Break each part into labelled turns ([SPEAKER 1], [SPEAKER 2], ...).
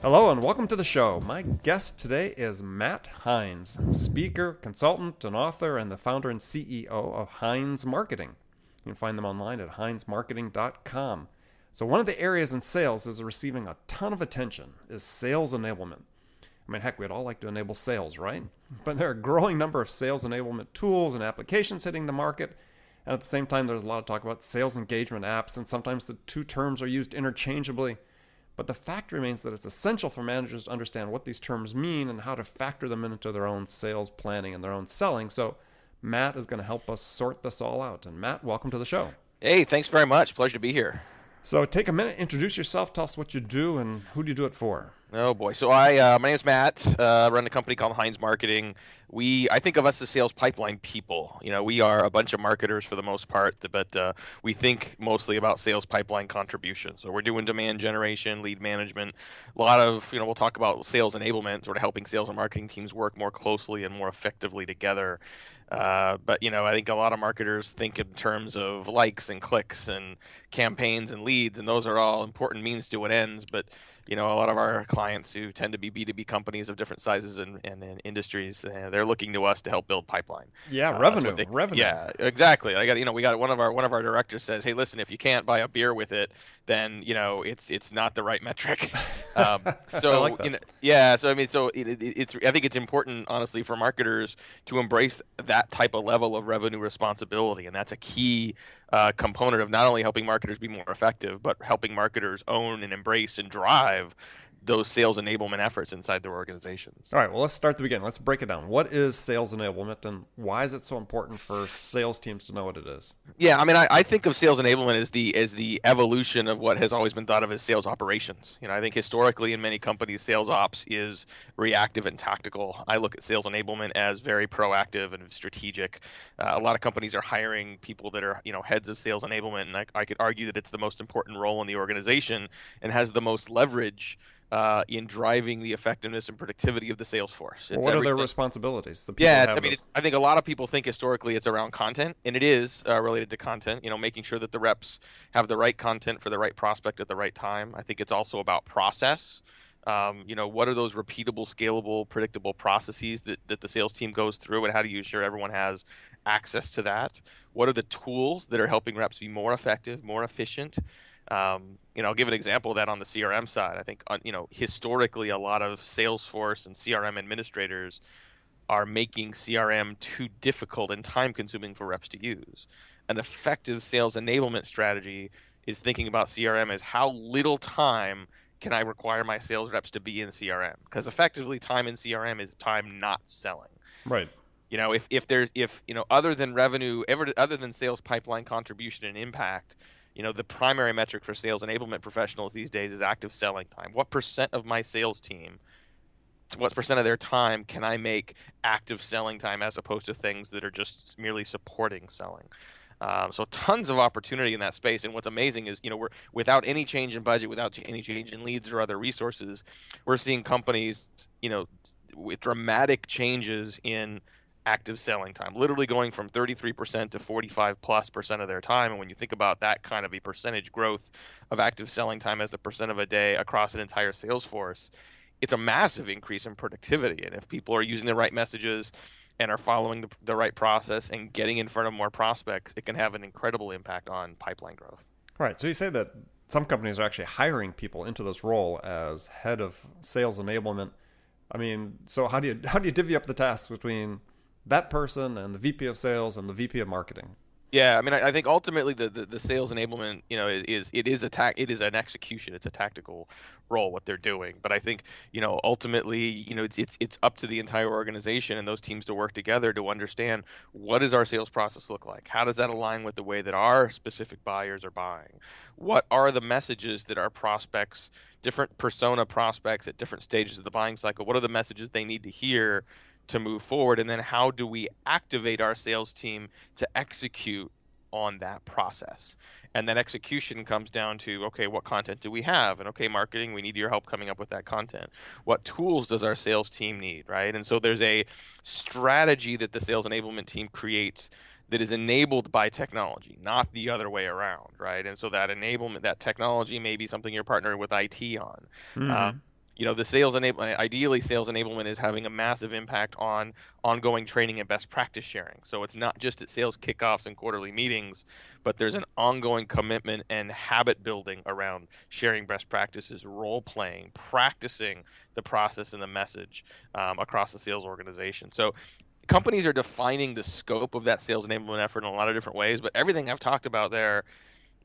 [SPEAKER 1] Hello and welcome to the show. My guest today is Matt Heinz, speaker, consultant, and author, and the founder and CEO of Heinz Marketing. You can find them online at heinzmarketing.com. So, one of the areas in sales that is receiving a ton of attention is sales enablement. I mean, heck, we'd all like to enable sales, right? But there are a growing number of sales enablement tools and applications hitting the market. And at the same time, there's a lot of talk about sales engagement apps, and sometimes the two terms are used interchangeably. But the fact remains that it's essential for managers to understand what these terms mean and how to factor them into their own sales planning and their own selling. So, Matt is going to help us sort this all out. And, Matt, welcome to the show.
[SPEAKER 2] Hey, thanks very much. Pleasure to be here.
[SPEAKER 1] So, take a minute, introduce yourself, tell us what you do, and who do you do it for?
[SPEAKER 2] Oh boy! So I, uh, my name is Matt. Uh, run a company called Heinz Marketing. We, I think of us as sales pipeline people. You know, we are a bunch of marketers for the most part, but uh, we think mostly about sales pipeline contribution. So we're doing demand generation, lead management, a lot of, you know, we'll talk about sales enablement, sort of helping sales and marketing teams work more closely and more effectively together. Uh, but you know, I think a lot of marketers think in terms of likes and clicks and campaigns and leads, and those are all important means to an ends. But you know, a lot of our clients who tend to be B2B companies of different sizes and, and, and industries, uh, they're looking to us to help build pipeline.
[SPEAKER 1] Yeah, uh, revenue, they, revenue.
[SPEAKER 2] Yeah, exactly. I got you know, we got one of our one of our directors says, "Hey, listen, if you can't buy a beer with it, then you know it's it's not the right metric." Um, so
[SPEAKER 1] like
[SPEAKER 2] you know, yeah. So I mean, so it, it, it's I think it's important, honestly, for marketers to embrace that type of level of revenue responsibility, and that's a key uh, component of not only helping marketers be more effective, but helping marketers own and embrace and drive those sales enablement efforts inside their organizations.
[SPEAKER 1] All right, well, let's start the beginning. Let's break it down. What is sales enablement and why is it so important for sales teams to know what it is?
[SPEAKER 2] Yeah, I mean, I, I, think of sales enablement as the as the evolution of what has always been thought of as sales operations. You know, I think historically in many companies, sales ops is reactive and tactical. I look at sales enablement as very proactive and strategic. Uh, a lot of companies are hiring people that are, you know, heads of sales enablement, and I, I could argue that it's the most important role in the organization and has the most leverage uh, in driving the effectiveness and productivity of the sales force.
[SPEAKER 1] Well, what everything. are their responsibilities?
[SPEAKER 2] The yeah, I mean, I think a lot of people think historically it's around content, and it is uh, related to content. You know, making sure that the reps have the right content for the right prospect at the right time. I think it's also about process. Um, you know, what are those repeatable, scalable, predictable processes that, that the sales team goes through, and how do you ensure everyone has access to that? What are the tools that are helping reps be more effective, more efficient? Um, you know, I'll give an example of that on the CRM side. I think, uh, you know, historically, a lot of Salesforce and CRM administrators are making CRM too difficult and time consuming for reps to use. An effective sales enablement strategy is thinking about CRM as how little time can I require my sales reps to be in CRM? Because effectively, time in CRM is time not selling.
[SPEAKER 1] Right.
[SPEAKER 2] You know, if, if there's if you know other than revenue, ever other than sales pipeline contribution and impact, you know the primary metric for sales enablement professionals these days is active selling time. What percent of my sales team what percent of their time can i make active selling time as opposed to things that are just merely supporting selling? Um, so tons of opportunity in that space. And what's amazing is you know we're without any change in budget without any change in leads or other resources we're seeing companies you know with dramatic changes in active selling time, literally going from 33% to 45 plus percent of their time. And when you think about that kind of a percentage growth of active selling time as the percent of a day across an entire sales force, it's a massive increase in productivity. And if people are using the right messages and are following the, the right process and getting in front of more prospects, it can have an incredible impact on pipeline growth.
[SPEAKER 1] Right. So you say that some companies are actually hiring people into this role as head of sales enablement. I mean, so how do you how do you divvy up the tasks between that person and the VP of sales and the VP of marketing.
[SPEAKER 2] Yeah, I mean, I, I think ultimately the, the, the, sales enablement, you know, is, is it is a ta- it is an execution. It's a tactical role what they're doing. But I think you know ultimately, you know, it's, it's it's up to the entire organization and those teams to work together to understand what does our sales process look like. How does that align with the way that our specific buyers are buying? What are the messages that our prospects, different persona prospects at different stages of the buying cycle, what are the messages they need to hear to move forward and then how do we activate our sales team to execute on that process and then execution comes down to okay what content do we have and okay marketing we need your help coming up with that content what tools does our sales team need right and so there's a strategy that the sales enablement team creates that is enabled by technology, not the other way around, right? And so that enablement, that technology may be something you're partnering with IT on. Mm-hmm. Uh, you know the sales enablement ideally sales enablement is having a massive impact on ongoing training and best practice sharing. So it's not just at sales kickoffs and quarterly meetings but there's an ongoing commitment and habit building around sharing best practices role playing practicing the process and the message um, across the sales organization. So companies are defining the scope of that sales enablement effort in a lot of different ways but everything i've talked about there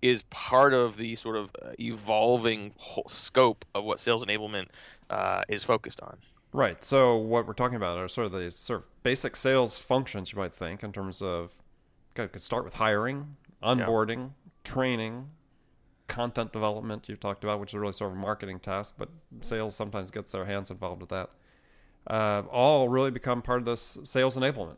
[SPEAKER 2] is part of the sort of uh, evolving scope of what sales enablement uh, is focused on.
[SPEAKER 1] Right. So what we're talking about are sort of the sort of basic sales functions you might think in terms of could start with hiring, onboarding, yeah. training, content development you've talked about, which is really sort of a marketing task, but sales sometimes gets their hands involved with that. Uh, all really become part of this sales enablement.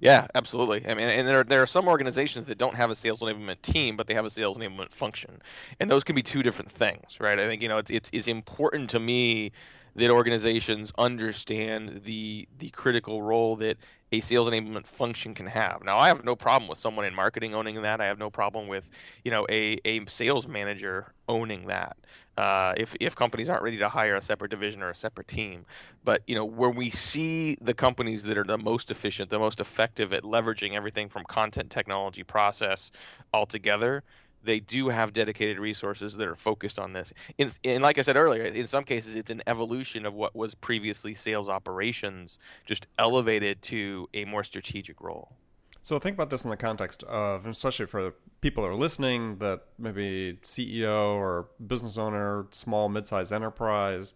[SPEAKER 2] Yeah, absolutely. I mean, and there there are some organizations that don't have a sales enablement team, but they have a sales enablement function, and those can be two different things, right? I think you know it's it's, it's important to me that organizations understand the the critical role that a sales enablement function can have. Now, I have no problem with someone in marketing owning that. I have no problem with you know a, a sales manager owning that. Uh, if if companies aren't ready to hire a separate division or a separate team, but you know where we see the companies that are the most efficient, the most effective at leveraging everything from content, technology, process all together they do have dedicated resources that are focused on this. In, and like I said earlier, in some cases, it's an evolution of what was previously sales operations, just elevated to a more strategic role.
[SPEAKER 1] So think about this in the context of, especially for people that are listening, that maybe CEO or business owner, small, mid-sized enterprise,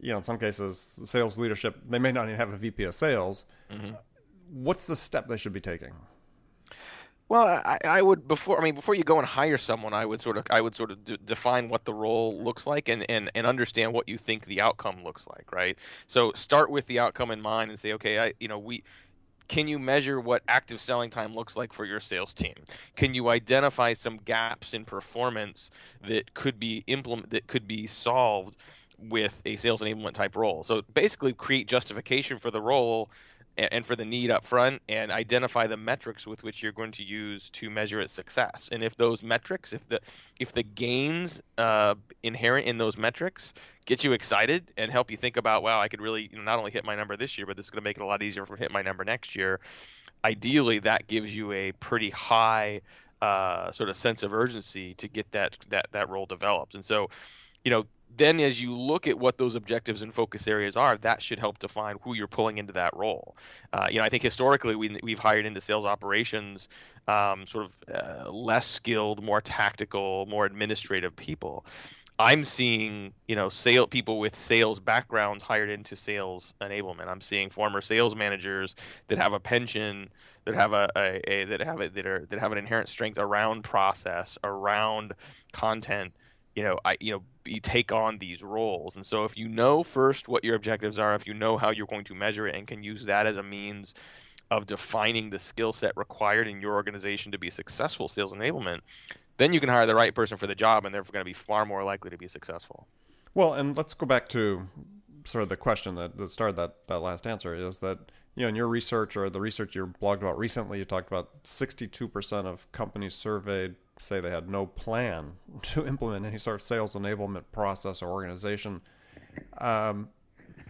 [SPEAKER 1] you know, in some cases, sales leadership, they may not even have a VP of sales. Mm-hmm. What's the step they should be taking?
[SPEAKER 2] Well, I, I, would before I mean before you go and hire someone, I would sort of I would sort of d- define what the role looks like and, and and understand what you think the outcome looks like, right? So start with the outcome in mind and say, okay, I you know we can you measure what active selling time looks like for your sales team? Can you identify some gaps in performance that could be implement that could be solved with a sales enablement type role? So basically create justification for the role and for the need up front and identify the metrics with which you're going to use to measure its success. And if those metrics if the if the gains uh, inherent in those metrics get you excited and help you think about wow i could really you know, not only hit my number this year but this is going to make it a lot easier for hit my number next year ideally that gives you a pretty high uh, sort of sense of urgency to get that that that role developed. And so you know then as you look at what those objectives and focus areas are, that should help define who you're pulling into that role. Uh, you know, I think historically we, we've hired into sales operations um, sort of uh, less skilled, more tactical, more administrative people. I'm seeing, you know, sale people with sales backgrounds hired into sales enablement. I'm seeing former sales managers that have a pension, that have a, a, a that have a, that are that have an inherent strength around process, around content, you know, I you know, you take on these roles. And so if you know first what your objectives are, if you know how you're going to measure it and can use that as a means of defining the skill set required in your organization to be successful sales enablement, then you can hire the right person for the job and they're going to be far more likely to be successful.
[SPEAKER 1] Well, and let's go back to sort of the question that, that started that, that last answer is that you know in your research or the research you blogged about recently you talked about 62% of companies surveyed say they had no plan to implement any sort of sales enablement process or organization. Um,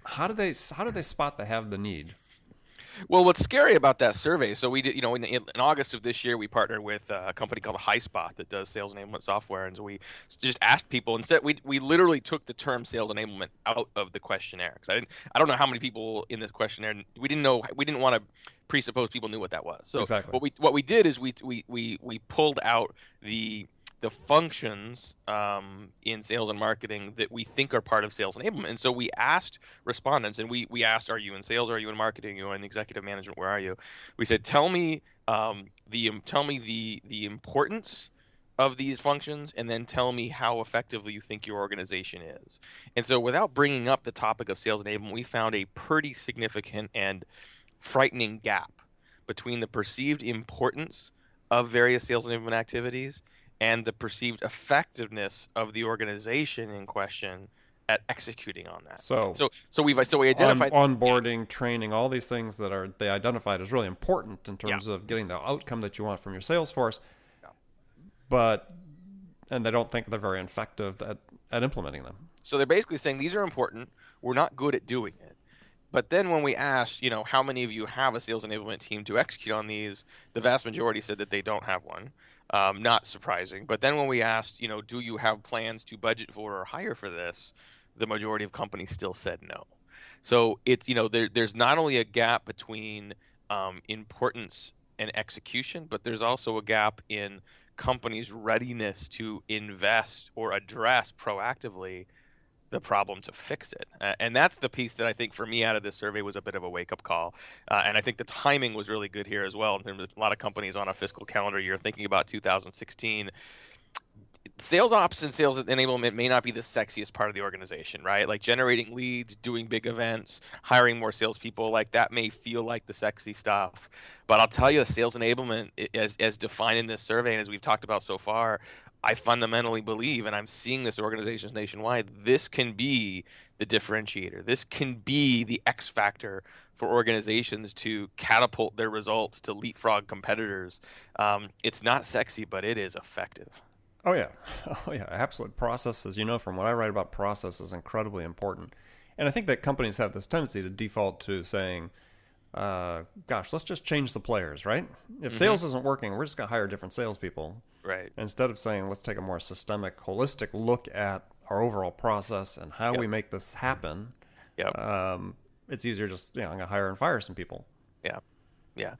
[SPEAKER 1] how do they how do they spot they have the need?
[SPEAKER 2] Well, what's scary about that survey? So we did, you know, in, in August of this year, we partnered with uh, a company called HighSpot that does sales enablement software, and so we just asked people instead. We we literally took the term sales enablement out of the questionnaire because I didn't. I don't know how many people in this questionnaire. We didn't know. We didn't want to presuppose people knew what that was. So
[SPEAKER 1] exactly.
[SPEAKER 2] what we what we did is we we we we pulled out the the functions um, in sales and marketing that we think are part of sales enablement. And so we asked respondents, and we we asked, "Are you in sales? Are you in marketing? Are you in executive management? Where are you?" We said, "Tell me um, the tell me the the importance." of these functions and then tell me how effectively you think your organization is. And so, without bringing up the topic of sales enablement, we found a pretty significant and frightening gap between the perceived importance of various sales enablement activities and the perceived effectiveness of the organization in question at executing on that.
[SPEAKER 1] So,
[SPEAKER 2] so, so we've so we identified
[SPEAKER 1] on, onboarding, training, all these things that are they identified as really important in terms yeah. of getting the outcome that you want from your sales force. Yeah. But and they don't think they're very effective at, at implementing them.
[SPEAKER 2] So they're basically saying these are important. We're not good at doing it. But then when we asked, you know, how many of you have a sales enablement team to execute on these, the vast majority said that they don't have one. Um, not surprising. But then when we asked, you know, do you have plans to budget for or hire for this? The majority of companies still said no. So it's you know there, there's not only a gap between um, importance and execution, but there's also a gap in companies' readiness to invest or address proactively the problem to fix it. Uh, and that's the piece that I think for me out of this survey was a bit of a wake up call. Uh, and I think the timing was really good here as well in terms of a lot of companies on a fiscal calendar year thinking about 2016 sales ops and sales enablement may not be the sexiest part of the organization, right? Like generating leads, doing big events, hiring more salespeople, like that may feel like the sexy stuff. But I'll tell you, sales enablement, as, as defined in this survey and as we've talked about so far, I fundamentally believe, and I'm seeing this organizations nationwide, this can be the differentiator. This can be the X factor for organizations to catapult their results to leapfrog competitors. Um, it's not sexy, but it is effective.
[SPEAKER 1] Oh yeah, oh yeah, absolutely. Processes, you know, from what I write about process is incredibly important, and I think that companies have this tendency to default to saying, uh, "Gosh, let's just change the players." Right? If mm-hmm. sales isn't working, we're just gonna hire different salespeople.
[SPEAKER 2] Right.
[SPEAKER 1] Instead of saying, "Let's take a more systemic, holistic look at our overall process and how yep. we make this happen."
[SPEAKER 2] Yep.
[SPEAKER 1] Um, it's easier just you know I'm gonna hire and fire some people.
[SPEAKER 2] Yeah. Yeah,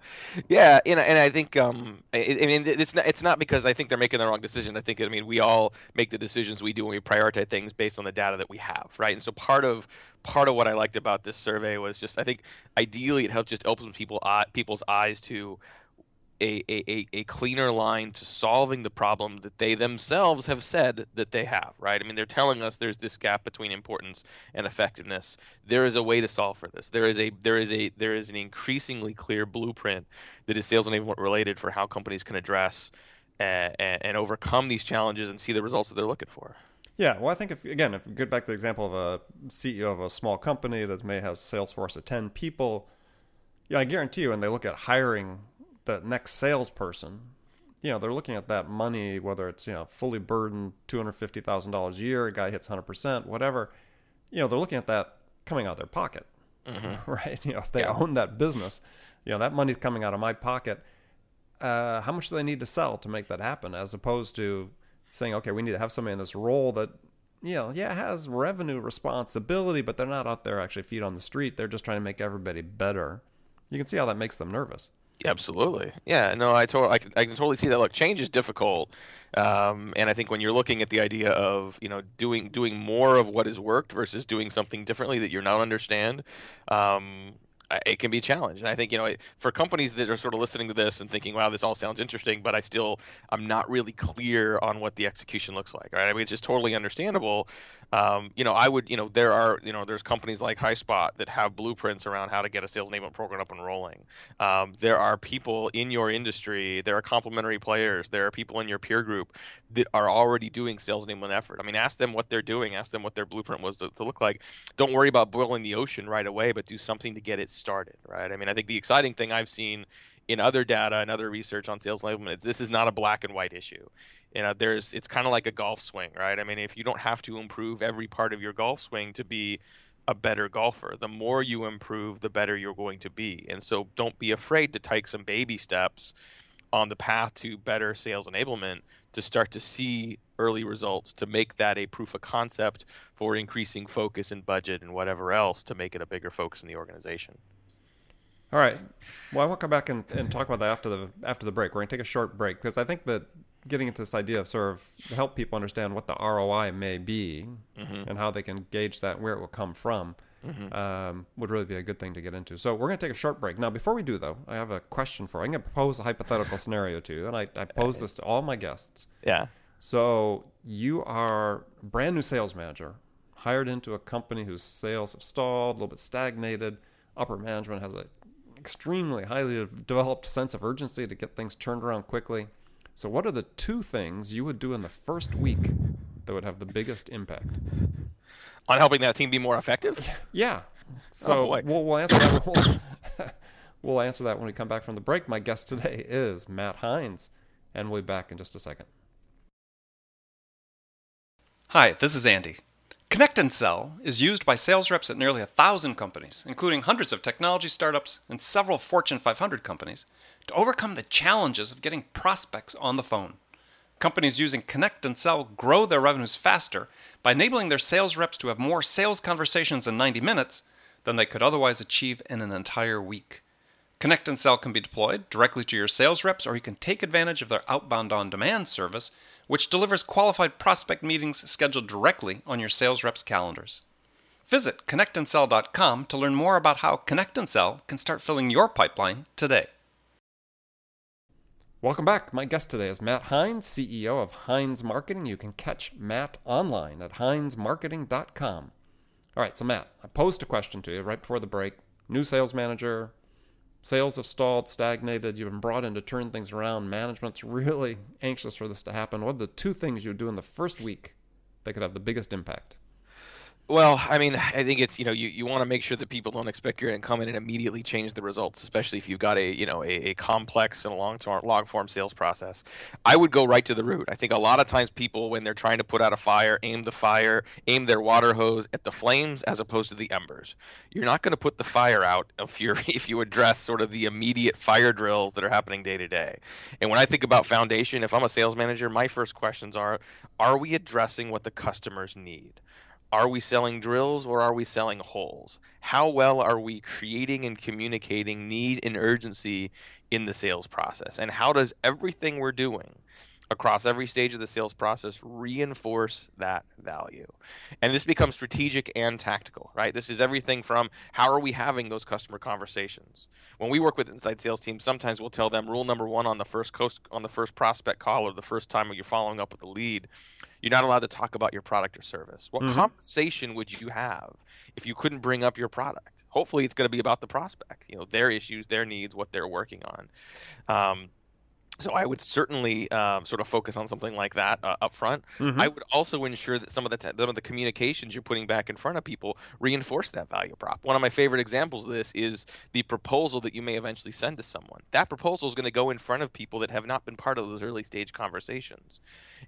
[SPEAKER 2] yeah, and, and I think um, I, I, mean it's not it's not because I think they're making the wrong decision. I think I mean we all make the decisions we do and we prioritize things based on the data that we have, right? And so part of part of what I liked about this survey was just I think ideally it helps just open people uh, people's eyes to a, a, a cleaner line to solving the problem that they themselves have said that they have, right? I mean, they're telling us there's this gap between importance and effectiveness. There is a way to solve for this. There is a there is a there is an increasingly clear blueprint that is sales enablement related for how companies can address and, and overcome these challenges and see the results that they're looking for.
[SPEAKER 1] Yeah, well, I think if again, if you get back to the example of a CEO of a small company that may have sales force of ten people, yeah, I guarantee you, when they look at hiring the next salesperson, you know, they're looking at that money, whether it's, you know, fully burdened $250,000 a year, a guy hits 100%, whatever, you know, they're looking at that coming out of their pocket, mm-hmm. right? You know, if they yeah. own that business, you know, that money's coming out of my pocket. Uh, how much do they need to sell to make that happen? As opposed to saying, okay, we need to have somebody in this role that, you know, yeah, has revenue responsibility, but they're not out there actually feet on the street. They're just trying to make everybody better. You can see how that makes them nervous.
[SPEAKER 2] Absolutely. Yeah. No, I, to- I, can, I can totally see that. Look, change is difficult. Um, and I think when you're looking at the idea of, you know, doing, doing more of what has worked versus doing something differently that you're not understand, um, it can be a challenge. And I think, you know, for companies that are sort of listening to this and thinking, wow, this all sounds interesting, but I still, I'm not really clear on what the execution looks like, right? I mean, it's just totally understandable. Um, you know, I would, you know, there are, you know, there's companies like HighSpot that have blueprints around how to get a sales enablement program up and rolling. Um, there are people in your industry, there are complementary players, there are people in your peer group that are already doing sales enablement effort. I mean, ask them what they're doing, ask them what their blueprint was to, to look like. Don't worry about boiling the ocean right away, but do something to get it started, right? I mean, I think the exciting thing I've seen in other data and other research on sales enablement, is this is not a black and white issue. You know, there's it's kind of like a golf swing, right? I mean, if you don't have to improve every part of your golf swing to be a better golfer, the more you improve, the better you're going to be. And so, don't be afraid to take some baby steps on the path to better sales enablement to start to see early results to make that a proof of concept for increasing focus and budget and whatever else to make it a bigger focus in the organization.
[SPEAKER 1] All right. Well, I to come back and, and talk about that after the after the break. We're going to take a short break because I think that getting into this idea of sort of help people understand what the ROI may be mm-hmm. and how they can gauge that, where it will come from. Um, would really be a good thing to get into. So we're going to take a short break. Now, before we do, though, I have a question for you. I'm going to propose a hypothetical scenario to you, and I, I pose this to all my guests.
[SPEAKER 2] Yeah.
[SPEAKER 1] So you are a brand new sales manager, hired into a company whose sales have stalled, a little bit stagnated. Upper management has an extremely highly developed sense of urgency to get things turned around quickly. So, what are the two things you would do in the first week that would have the biggest impact?
[SPEAKER 2] On helping that team be more effective?
[SPEAKER 1] Yeah. So oh,
[SPEAKER 2] boy.
[SPEAKER 1] we'll, we'll answer that. We'll, we'll answer that when we come back from the break. My guest today is Matt Heinz, and we'll be back in just a second.
[SPEAKER 3] Hi, this is Andy. Connect and Sell is used by sales reps at nearly a thousand companies, including hundreds of technology startups and several Fortune 500 companies, to overcome the challenges of getting prospects on the phone. Companies using Connect and Sell grow their revenues faster by enabling their sales reps to have more sales conversations in 90 minutes than they could otherwise achieve in an entire week. Connect and Sell can be deployed directly to your sales reps, or you can take advantage of their outbound on demand service, which delivers qualified prospect meetings scheduled directly on your sales reps' calendars. Visit connectandsell.com to learn more about how Connect and Sell can start filling your pipeline today.
[SPEAKER 1] Welcome back. My guest today is Matt Heinz, CEO of Heinz Marketing. You can catch Matt online at heinzmarketing.com. All right, so Matt, I posed a question to you right before the break. New sales manager, sales have stalled, stagnated. You've been brought in to turn things around. Management's really anxious for this to happen. What are the two things you would do in the first week that could have the biggest impact?
[SPEAKER 2] Well, I mean, I think it's you know you, you want to make sure that people don't expect you're going to come in and immediately change the results, especially if you've got a you know a, a complex and long long form sales process. I would go right to the root. I think a lot of times people when they're trying to put out a fire, aim the fire, aim their water hose at the flames as opposed to the embers. You're not going to put the fire out if you if you address sort of the immediate fire drills that are happening day to day. And when I think about foundation, if I'm a sales manager, my first questions are: Are we addressing what the customers need? Are we selling drills or are we selling holes? How well are we creating and communicating need and urgency in the sales process? And how does everything we're doing across every stage of the sales process reinforce that value? And this becomes strategic and tactical, right? This is everything from how are we having those customer conversations? When we work with inside sales teams, sometimes we'll tell them rule number one on the first coast, on the first prospect call or the first time you're following up with a lead you're not allowed to talk about your product or service. What
[SPEAKER 1] Mhm.
[SPEAKER 2] conversation would you have if you couldn't bring up your product? Hopefully, it's going to be about the prospect, you know, their issues, their needs, what they're working on. Um, so I would certainly um, sort of focus on something like that uh, up front.
[SPEAKER 1] Mhm.
[SPEAKER 2] I would also ensure that some of the t- some of the communications you're putting back in front of people reinforce that value prop. One of my favorite examples of this is the proposal that you may eventually send to someone. That proposal is going to go in front of people that have not been part of those early stage conversations.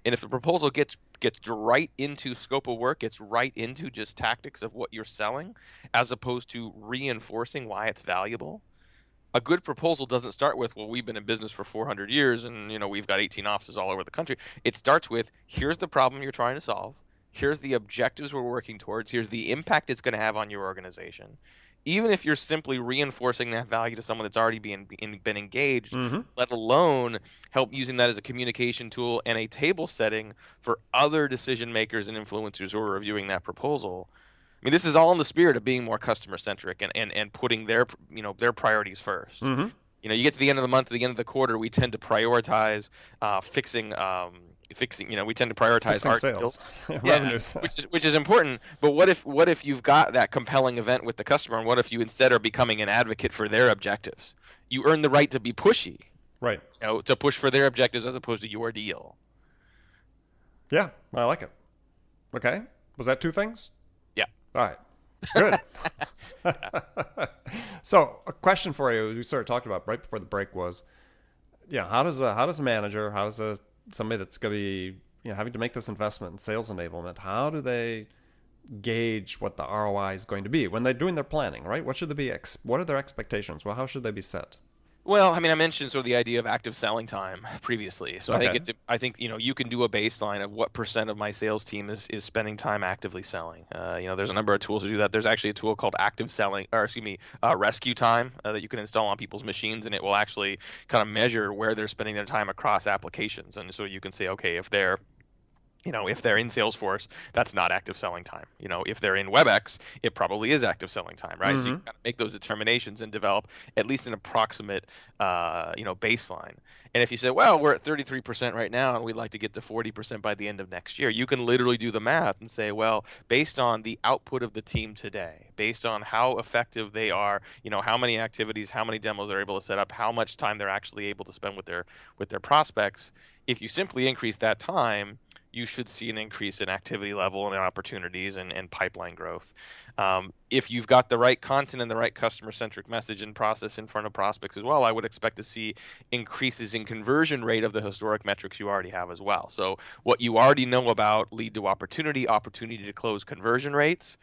[SPEAKER 2] And if the proposal gets gets right into scope of work, gets right into just tactics of what you're selling, as opposed to reinforcing why it's valuable, a good proposal doesn't start with well we've been in business for 400 years and you know we've got 18 offices all over the country. It starts with here's the problem you're trying to solve. Here's the objectives we're working towards. Here's the impact it's going to have on your organization. Even if you're simply reinforcing that value to someone that's already been, been, been engaged
[SPEAKER 1] Mhm.
[SPEAKER 2] let alone help using that as a communication tool and a table setting for other decision makers and influencers who are reviewing that proposal I mean, this is all in the spirit of being more customer centric and, and, and putting their you know their priorities 1st
[SPEAKER 1] Mhm.
[SPEAKER 2] You know, you get to the end of the month, the end of the quarter, we tend to prioritize uh, fixing um, fixing. You know, we tend to prioritize
[SPEAKER 1] Fixing
[SPEAKER 2] our
[SPEAKER 1] sales,
[SPEAKER 2] Yeah,
[SPEAKER 1] revenues.
[SPEAKER 2] which is which is important. But what if what if you've got that compelling event with the customer, and what if you instead are becoming an advocate for their objectives? You earn the right to be pushy,
[SPEAKER 1] right.
[SPEAKER 2] you know, to push for their objectives as opposed to your deal.
[SPEAKER 1] Yeah, I like it. Okay. Was that two things? All right. Good. so, a question for you, we sort of talked about right before the break was, yeah, how does a how does a manager, how does a somebody that's going to be you know having to make this investment in sales enablement, how do they gauge what the ROI is going to be when they're doing their planning, right? What should they be? Ex- what are their expectations? Well, how should they be set?
[SPEAKER 2] Well, I mean, I mentioned sort of the idea of active selling time previously. So I think it's I think you know you can do a baseline of what percent of my sales team is, is spending time actively selling. Uh, you know, there's a number of tools to do that. There's actually a tool called Active Selling, or excuse me, uh, Rescue Time uh, that you can install on people's machines, and it will actually kind of measure where they're spending their time across applications. And so you can say, okay, if they're you know, if they're in Salesforce, that's not active selling time. You know, if they're in WebEx, it probably is active selling time, right? Mm-hmm. So you got to make those determinations and develop at least an approximate, uh, you know, baseline. And if you say, well, we're at 33% right now, and we'd like to get to 40% by the end of next year, you can literally do the math and say, well, based on the output of the team today, based on how effective they are, you know, how many activities, how many demos they're able to set up, how much time they're actually able to spend with their with their prospects. If you simply increase that time, you should see an increase in activity level and opportunities and, and pipeline growth. Um, if you've got the right content and the right customer centric message and process in front of prospects as well, I would expect to see increases in conversion rate of the historic metrics you already have as well. So, what you already know about lead to opportunity, opportunity to close conversion rates.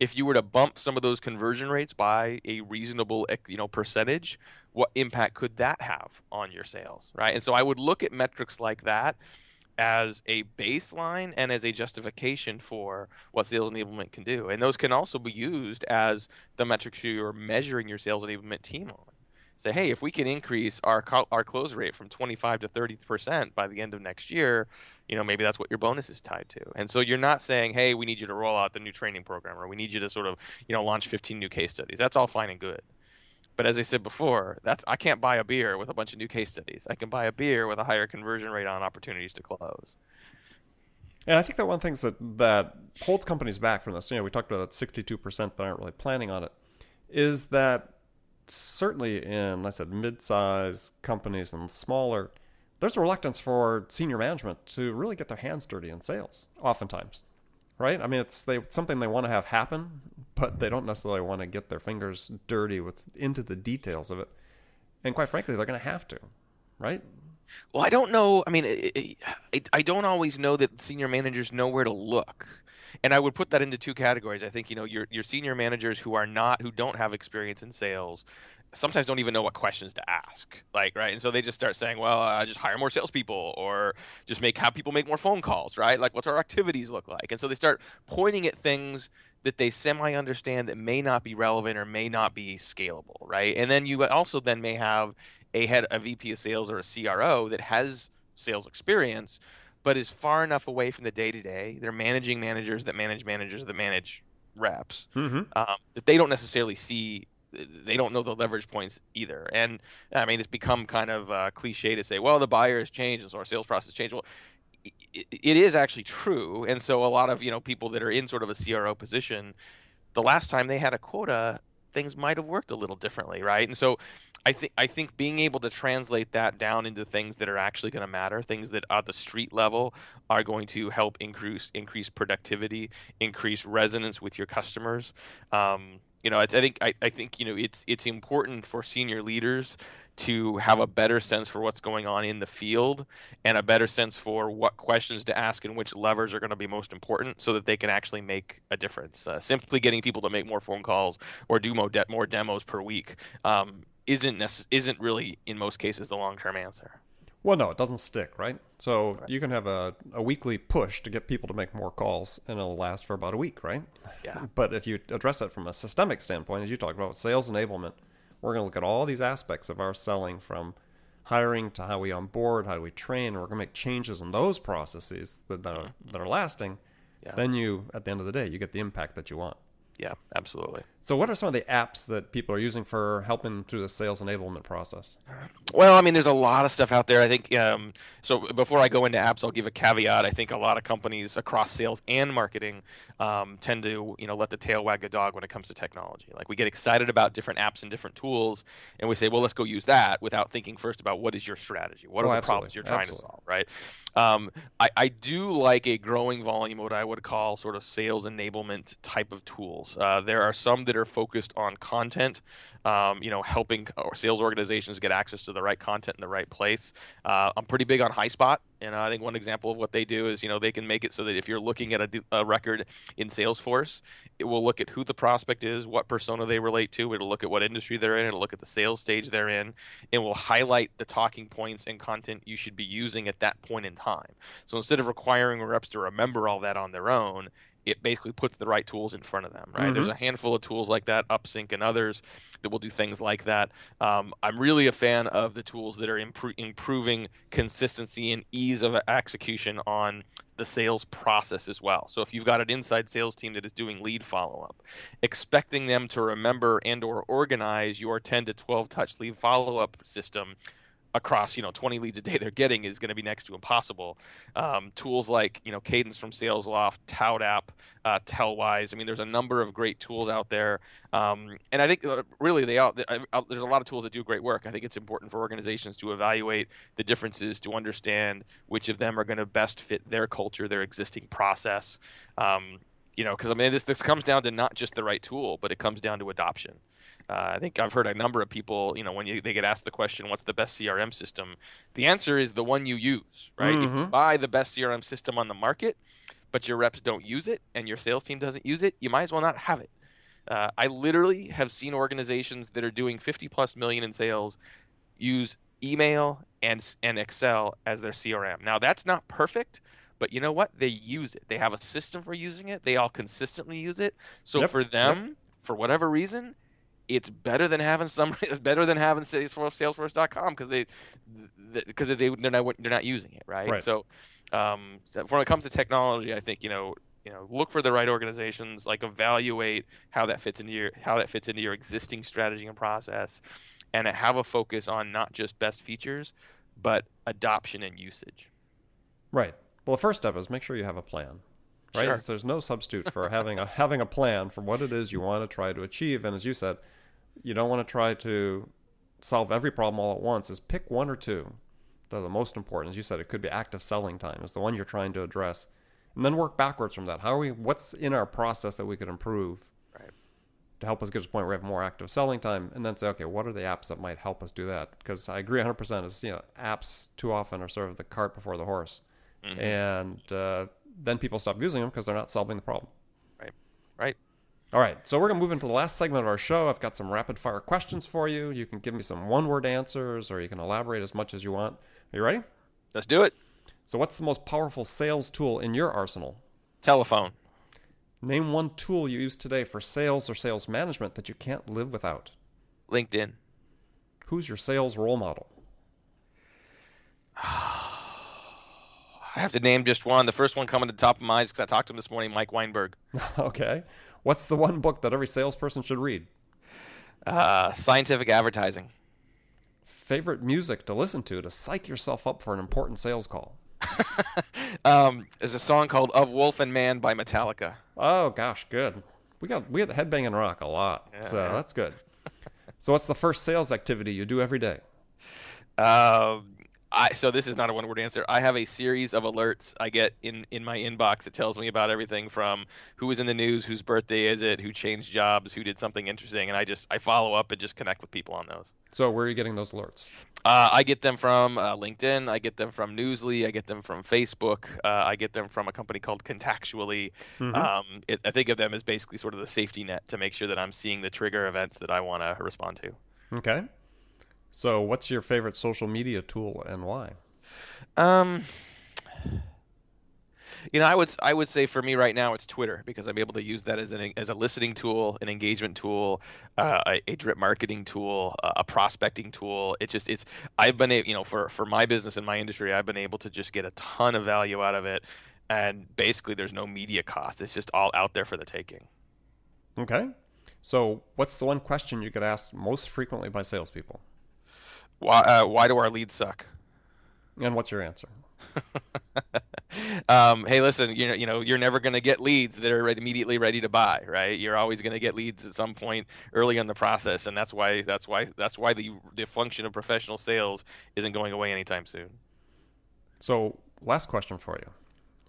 [SPEAKER 2] If you were to bump some of those conversion rates by a reasonable, you know, percentage, what impact could that have on your sales, right? And so I would look at metrics like that as a baseline and as a justification for what sales enablement can do. And those can also be used as the metrics you're measuring your sales enablement team on. Say, hey, if we can increase our our close rate from 25 to 30 percent by the end of next year, you know maybe that's what your bonus is tied to. And so you're not saying, hey, we need you to roll out the new training program or we need you to sort of you know launch 15 new case studies. That's all fine and good. But as I said before, that's I can't buy a beer with a bunch of new case studies. I can buy a beer with a higher conversion rate on opportunities to close.
[SPEAKER 1] And I think that one thing that that holds companies back from this, you know, we talked about that sixty-two percent that aren't really planning on it, is that certainly in, like I said, mid-size companies and smaller, there's a reluctance for senior management to really get their hands dirty in sales. Oftentimes, right? I mean, it's they something they want to have happen, but they don't necessarily want to get their fingers dirty with into the details of it. And quite frankly, they're going to have to, right?
[SPEAKER 2] Well, I don't know. I mean, it, it, I don't always know that senior managers know where to look. And I would put that into two categories. I think you know your your senior managers who are not who don't have experience in sales sometimes don't even know what questions to ask. Like, right? And so they just start saying, well, uh, just hire more salespeople or just make have people make more phone calls, right? Like, what's our activities look like? And so they start pointing at things that they semi understand that may not be relevant or may not be scalable, right? And then you also then may have a head, a VP of sales or a CRO that has sales experience, but is far enough away from the day to day. They're managing managers that manage managers that manage reps mm-hmm. um, that they don't necessarily see they don't know the leverage points either. And I mean, it's become kind of uh, cliche to say, well, the buyer has changed and so our sales process changed. Well, it, it is actually true. And so a lot of, you know, people that are in sort of a CRO position, the last time they had a quota, things might have worked a little differently, right? And so I think I think being able to translate that down into things that are actually going to matter, things that at the street level are going to help increase increase productivity, increase resonance with your customers. Um, you know, I, think I, I think you know it's it's important for senior leaders to have a better sense for what's going on in the field and a better sense for what questions to ask and which levers are going to be most important so that they can actually make a difference. Uh, simply getting people to make more phone calls or do more, de- more demos per week um, isn't nece- isn't really in most cases the long term answer.
[SPEAKER 1] Well, no, it doesn't stick, right? So right. you can have a, a weekly push to get people to make more calls, and it'll last for about a week, right?
[SPEAKER 2] Yeah.
[SPEAKER 1] But if you address it from a systemic standpoint, as you talked about sales enablement, we're going to look at all these aspects of our selling from hiring to how we onboard, how do we train, and we're going to make changes in those processes that, that, are, mm-hmm. that are lasting. Yeah. Then you, at the end of the day, you get the impact that you want
[SPEAKER 2] yeah, absolutely.
[SPEAKER 1] So, what are some of the apps that people are using for helping through the sales enablement process?
[SPEAKER 2] Well, I mean, there's a lot of stuff out there. I think um, so. Before I go into apps, I'll give a caveat. I think a lot of companies across sales and marketing um, tend to, you know, let the tail wag the dog when it comes to technology. Like we get excited about different apps and different tools, and we say, well, let's go use that without thinking first about what is your strategy, what are oh, the problems you're trying absolutely. to solve, right? Um, I, I do like a growing volume of what I would call sort of sales enablement type of tools. Uh, there are some that are focused on content, um, you know, helping sales organizations get access to the right content in the right place. Uh, I'm pretty big on HighSpot, and I think one example of what they do is, you know, they can make it so that if you're looking at a, a record in Salesforce, it will look at who the prospect is, what persona they relate to. It'll look at what industry they're in. It'll look at the sales stage they're in, and will highlight the talking points and content you should be using at that point in time. So instead of requiring reps to remember all that on their own, it basically puts the right tools in front of them, right?
[SPEAKER 1] Mm-hmm.
[SPEAKER 2] There's a handful of tools like that, UpSync and others, that will do things like that. Um, I'm really a fan of the tools that are impro- improving consistency and ease of execution on the sales process as well. So if you've got an inside sales team that is doing lead follow-up, expecting them to remember and or organize your 10 to 12 touch lead follow-up system across you know 20 leads a day they're getting is going to be next to impossible. Um, tools like you know Cadence from SalesLoft, ToutApp, uh, Tellwise. I mean, there's a number of great tools out there, um, and I think uh, really they are. Uh, there's a lot of tools that do great work. I think it's important for organizations to evaluate the differences to understand which of them are going to best fit their culture, their existing process. Um, you know, because I mean, this this comes down to not just the right tool, but it comes down to adoption. Uh, I think I've heard a number of people, you know, when you, they get asked the question, "What's the best CRM system?" The answer is the one you use, right?
[SPEAKER 1] Mm-hmm.
[SPEAKER 2] If you buy the best CRM system on the market, but your reps don't use it and your sales team doesn't use it, you might as well not have it. Uh, I literally have seen organizations that are doing 50 plus million in sales use email and and Excel as their CRM. Now that's not perfect, but you know what? They use it. They have a system for using it. They all consistently use it. So
[SPEAKER 1] Yep,
[SPEAKER 2] for them, for whatever reason, it's better than having some. It's better than having Salesforce, Salesforce.com because they because they they're not they're not using it right.
[SPEAKER 1] Right.
[SPEAKER 2] So, um, so when it comes to technology, I think you know you know look for the right organizations. Like evaluate how that fits into your how that fits into your existing strategy and process, and have a focus on not just best features, but adoption and usage.
[SPEAKER 1] Right. Well, the first step is make sure you have a plan. Right.
[SPEAKER 2] Sure.
[SPEAKER 1] There's no substitute for having a having a plan for what it is you want to try to achieve. And as you said, you don't want to try to solve every problem all at once. Is pick one or two that are the most important. As you said, it could be active selling time is the one you're trying to address, and then work backwards from that. How are we? What's in our process that we could improve?
[SPEAKER 2] Right.
[SPEAKER 1] To help us get to the point where we have more active selling time, and then say, okay, what are the apps that might help us do that? Because I agree 100%. Is you know, apps too often are sort of the cart before the horse, and uh, then people stop using them because they're not solving the problem.
[SPEAKER 2] Right. Right.
[SPEAKER 1] All right, so we're going to move into the last segment of our show. I've got some rapid fire questions for you. You can give me some one word answers or you can elaborate as much as you want. Are you ready?
[SPEAKER 2] Let's do it.
[SPEAKER 1] So, what's the most powerful sales tool in your arsenal?
[SPEAKER 2] Telephone.
[SPEAKER 1] Name one tool you use today for sales or sales management that you can't live without.
[SPEAKER 2] LinkedIn.
[SPEAKER 1] Who's your sales role model?
[SPEAKER 2] I have to name just one. The first one coming to the top of my eyes because I talked to him this morning, Mike Weinberg.
[SPEAKER 1] okay. What's the one book that every salesperson should read?
[SPEAKER 2] Uh, scientific advertising.
[SPEAKER 1] Favorite music to listen to to psych yourself up for an important sales call?
[SPEAKER 2] Um, there's a song called "Of Wolf and Man" by Metallica.
[SPEAKER 1] Oh gosh, good. We got we got headbanging rock a lot, so that's good. so, what's the first sales activity you do every day?
[SPEAKER 2] Um, I so this is not a one-word answer. I have a series of alerts I get in in my inbox that tells me about everything from who was in the news, whose birthday is it, who changed jobs, who did something interesting, and I just I follow up and just connect with people on those.
[SPEAKER 1] So, where are you getting those alerts?
[SPEAKER 2] Uh, I get them from uh, LinkedIn. I get them from Newsle. I get them from Facebook. Uh, I get them from a company called Contactually. Um, it, I think of them as basically sort of the safety net to make sure that I'm seeing the trigger events that I want to respond to.
[SPEAKER 1] Okay. So, what's your favorite social media tool and why?
[SPEAKER 2] Um, you know, I would I would say for me right now it's Twitter because I'm able to use that as an as a listening tool, an engagement tool, uh, a, a drip marketing tool, uh, a prospecting tool. It just it's I've been you know for for my business and my industry I've been able to just get a ton of value out of it, and basically there's no media cost. It's just all out there for the taking.
[SPEAKER 1] Okay. So, what's the one question you get asked most frequently by salespeople?
[SPEAKER 2] Why uh, why do our leads suck?
[SPEAKER 1] And what's your answer?
[SPEAKER 2] um, hey, listen, you know, you know, you're never going to get leads that are immediately ready to buy, right? You're always going to get leads at some point early in the process, and that's why that's why that's why the the function of professional sales isn't going away anytime soon.
[SPEAKER 1] So, last question for you.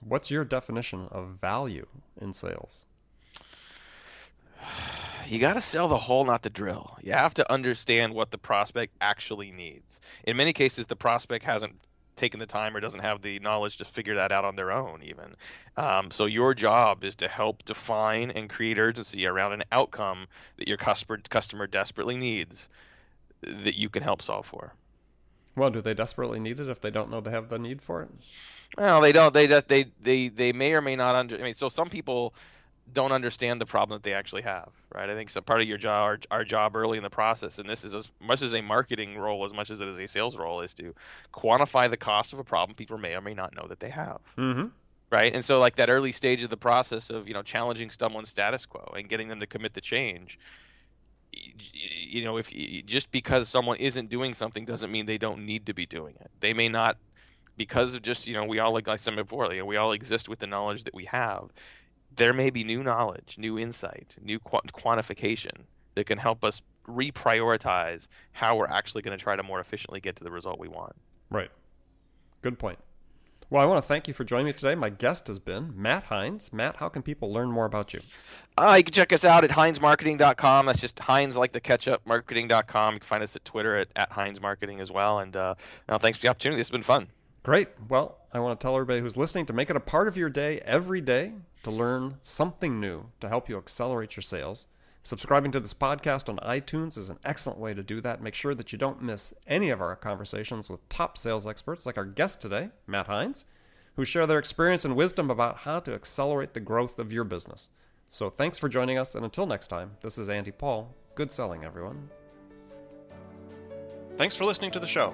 [SPEAKER 1] What's your definition of value in sales?
[SPEAKER 2] You got to sell the hole, not the drill. You have to understand what the prospect actually needs. In many cases, the prospect hasn't taken the time or doesn't have the knowledge to figure that out on their own, even. Um, so, your job is to help define and create urgency around an outcome that your customer, customer desperately needs that you can help solve for.
[SPEAKER 1] Well, do they desperately need it if they don't know they have the need for it?
[SPEAKER 2] Well, they don't. They just they they they may or may not under. I mean, so some people don't understand the problem that they actually have, right? I think so. Part of your job, our, our job early in the process, and this is as much as a marketing role as much as it is a sales role, is to quantify the cost of a problem people may or may not know that they have.
[SPEAKER 1] Mm-hmm.
[SPEAKER 2] Right, and so like that early stage of the process of you know challenging someone's status quo and getting them to commit the change, you know, if just because someone isn't doing something doesn't mean they don't need to be doing it. They may not, because of just you know, we all like I said before, you know, we all exist with the knowledge that we have. There may be new knowledge, new insight, new quantification that can help us reprioritize how we're actually going to try to more efficiently get to the result we want.
[SPEAKER 1] Right. Good point. Well, I want to thank you for joining me today. My guest has been Matt Heinz. Matt, how can people learn more about you?
[SPEAKER 2] Uh, you can check us out at HeinzMarketing.com. That's just Heinz like the ketchup marketing.com. You can find us at Twitter at, at Heinz Marketing as well. And uh, now, thanks for the opportunity. This has been fun.
[SPEAKER 1] Great. Well, I want to tell everybody who's listening to make it a part of your day every day to learn something new to help you accelerate your sales. Subscribing to this podcast on iTunes is an excellent way to do that. Make sure that you don't miss any of our conversations with top sales experts like our guest today, Matt Heinz, who share their experience and wisdom about how to accelerate the growth of your business. So thanks for joining us, and until next time, this is Andy Paul. Good selling, everyone.
[SPEAKER 3] Thanks for listening to the show.